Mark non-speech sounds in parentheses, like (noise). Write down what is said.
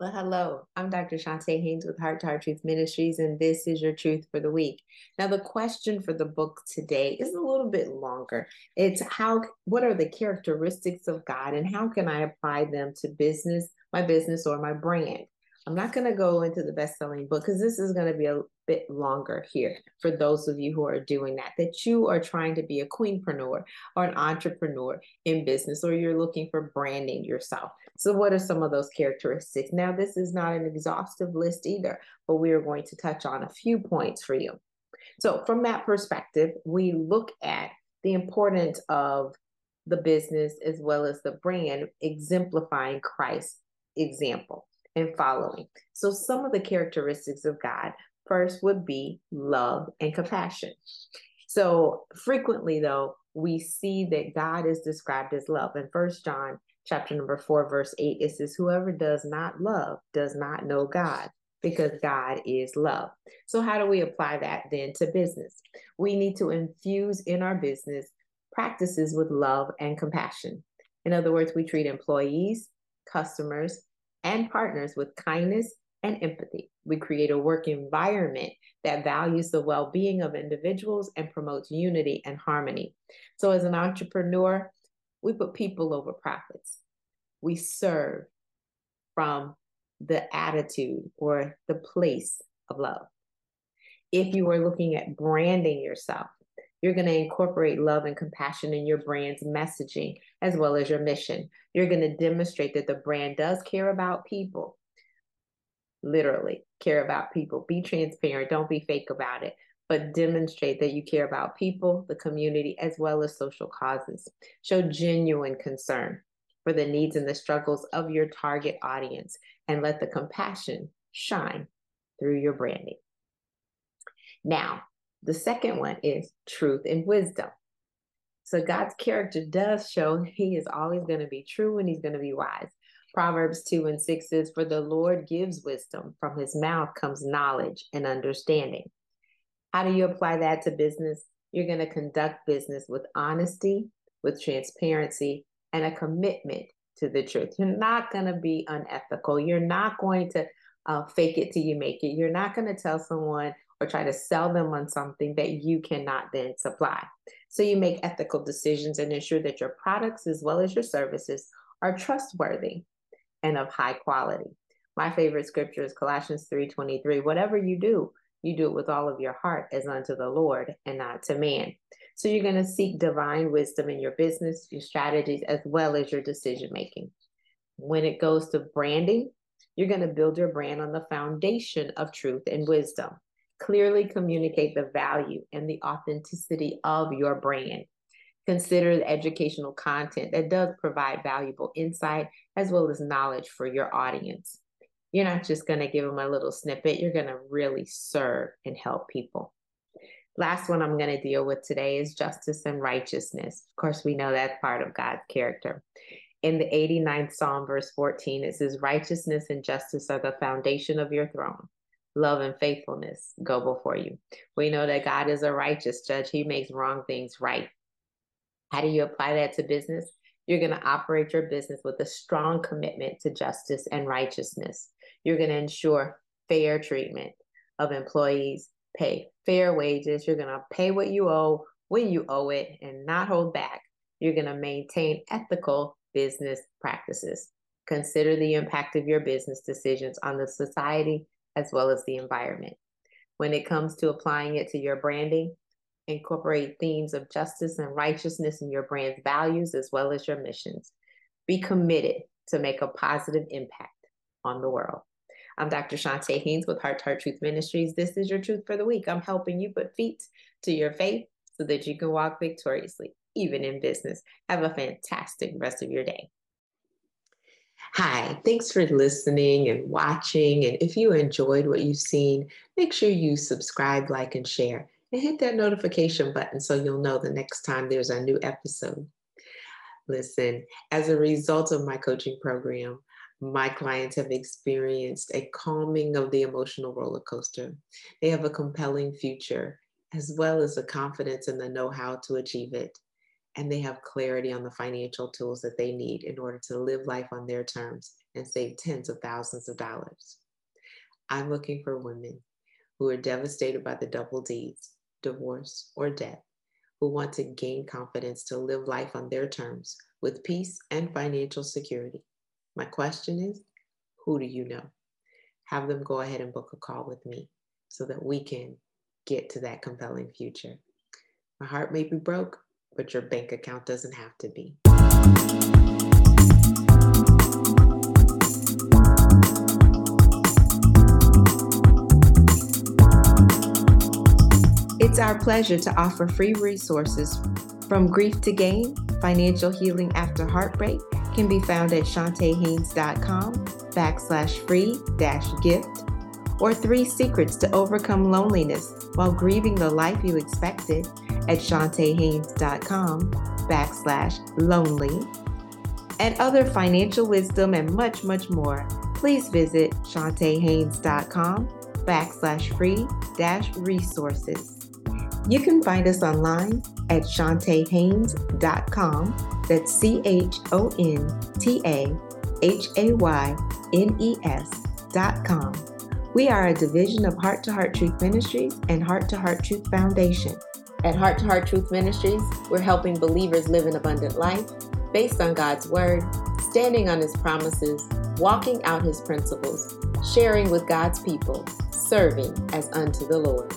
Well, hello. I'm Dr. Chonta Haynes with Heart to Heart Truth Ministries, and this is your truth for the week. Now, the question for the book today is a little bit longer. It's how, what are the characteristics of God, and how can I apply them to business, my business, or my brand? I'm not going to go into the best selling book because this is going to be a bit longer here for those of you who are doing that, that you are trying to be a queenpreneur or an entrepreneur in business, or you're looking for branding yourself. So, what are some of those characteristics? Now, this is not an exhaustive list either, but we are going to touch on a few points for you. So, from that perspective, we look at the importance of the business as well as the brand exemplifying Christ's example and following. So, some of the characteristics of God first would be love and compassion. So, frequently, though, we see that God is described as love. In First John chapter number 4, verse 8, it says, Whoever does not love does not know God because God is love. So, how do we apply that then to business? We need to infuse in our business practices with love and compassion. In other words, we treat employees, customers, and partners with kindness and empathy. We create a work environment that values the well being of individuals and promotes unity and harmony. So, as an entrepreneur, we put people over profits. We serve from the attitude or the place of love. If you are looking at branding yourself, you're going to incorporate love and compassion in your brand's messaging as well as your mission. You're going to demonstrate that the brand does care about people. Literally, care about people. Be transparent. Don't be fake about it, but demonstrate that you care about people, the community, as well as social causes. Show genuine concern for the needs and the struggles of your target audience and let the compassion shine through your branding. Now, the second one is truth and wisdom. So God's character does show (laughs) he is always going to be true and he's going to be wise. Proverbs 2 and 6 says, For the Lord gives wisdom, from his mouth comes knowledge and understanding. How do you apply that to business? You're going to conduct business with honesty, with transparency, and a commitment to the truth. You're not going to be unethical. You're not going to uh, fake it till you make it. You're not going to tell someone or try to sell them on something that you cannot then supply. So you make ethical decisions and ensure that your products as well as your services are trustworthy and of high quality. My favorite scripture is Colossians 3:23. Whatever you do, you do it with all of your heart as unto the Lord and not to man. So you're going to seek divine wisdom in your business, your strategies, as well as your decision making. When it goes to branding, you're going to build your brand on the foundation of truth and wisdom clearly communicate the value and the authenticity of your brand. Consider the educational content that does provide valuable insight as well as knowledge for your audience. You're not just going to give them a little snippet, you're going to really serve and help people. Last one I'm going to deal with today is justice and righteousness. Of course, we know that's part of God's character. In the 89th Psalm, verse 14, it says, Righteousness and justice are the foundation of your throne love and faithfulness go before you. We know that God is a righteous judge, He makes wrong things right. How do you apply that to business? You're going to operate your business with a strong commitment to justice and righteousness. You're going to ensure fair treatment of employees, pay fair wages. You're going to pay what you owe when you owe it and not hold back. You're going to maintain ethical business practices. Consider the impact of your business decisions on the society as well as the environment. When it comes to applying it to your branding, incorporate themes of justice and righteousness in your brand's values as well as your missions. Be committed to make a positive impact on the world. I'm Dr. Chonta Haynes with Heart to Heart Truth Ministries. This is your truth for the week. I'm helping you put feet to your faith so that you can walk victoriously, even in business. Have a fantastic rest of your day. Hi, thanks for listening and watching. And if you enjoyed what you've seen, make sure you subscribe, like, and share, and hit that notification button so you'll know the next time there's a new episode. Listen, as a result of my coaching program, my clients have experienced a calming of the emotional roller coaster. They have a compelling future, as well as the confidence and the know how to achieve it and they have clarity on the financial tools that they need in order to live life on their terms and save tens of thousands of dollars. I'm looking for women who are devastated by the double D's, divorce or death, who want to gain confidence to live life on their terms with peace and financial security. My question is who do you know? Have them go ahead and book a call with me so that we can get to that compelling future. My heart may be broke, but your bank account doesn't have to be. It's our pleasure to offer free resources from Grief to Gain, Financial Healing After Heartbreak can be found at chontahaynes.com backslash free dash gift or three secrets to overcome loneliness while grieving the life you expected at chontahaynes.com backslash lonely and other financial wisdom and much, much more, please visit chontahaynes.com backslash free dash resources. You can find us online at chontahaynes.com. That's C H O N T A H A Y N E S.com. We are a division of Heart to Heart Truth Ministries and Heart to Heart Truth Foundation. At Heart to Heart Truth Ministries, we're helping believers live an abundant life based on God's Word, standing on His promises, walking out His principles, sharing with God's people, serving as unto the Lord.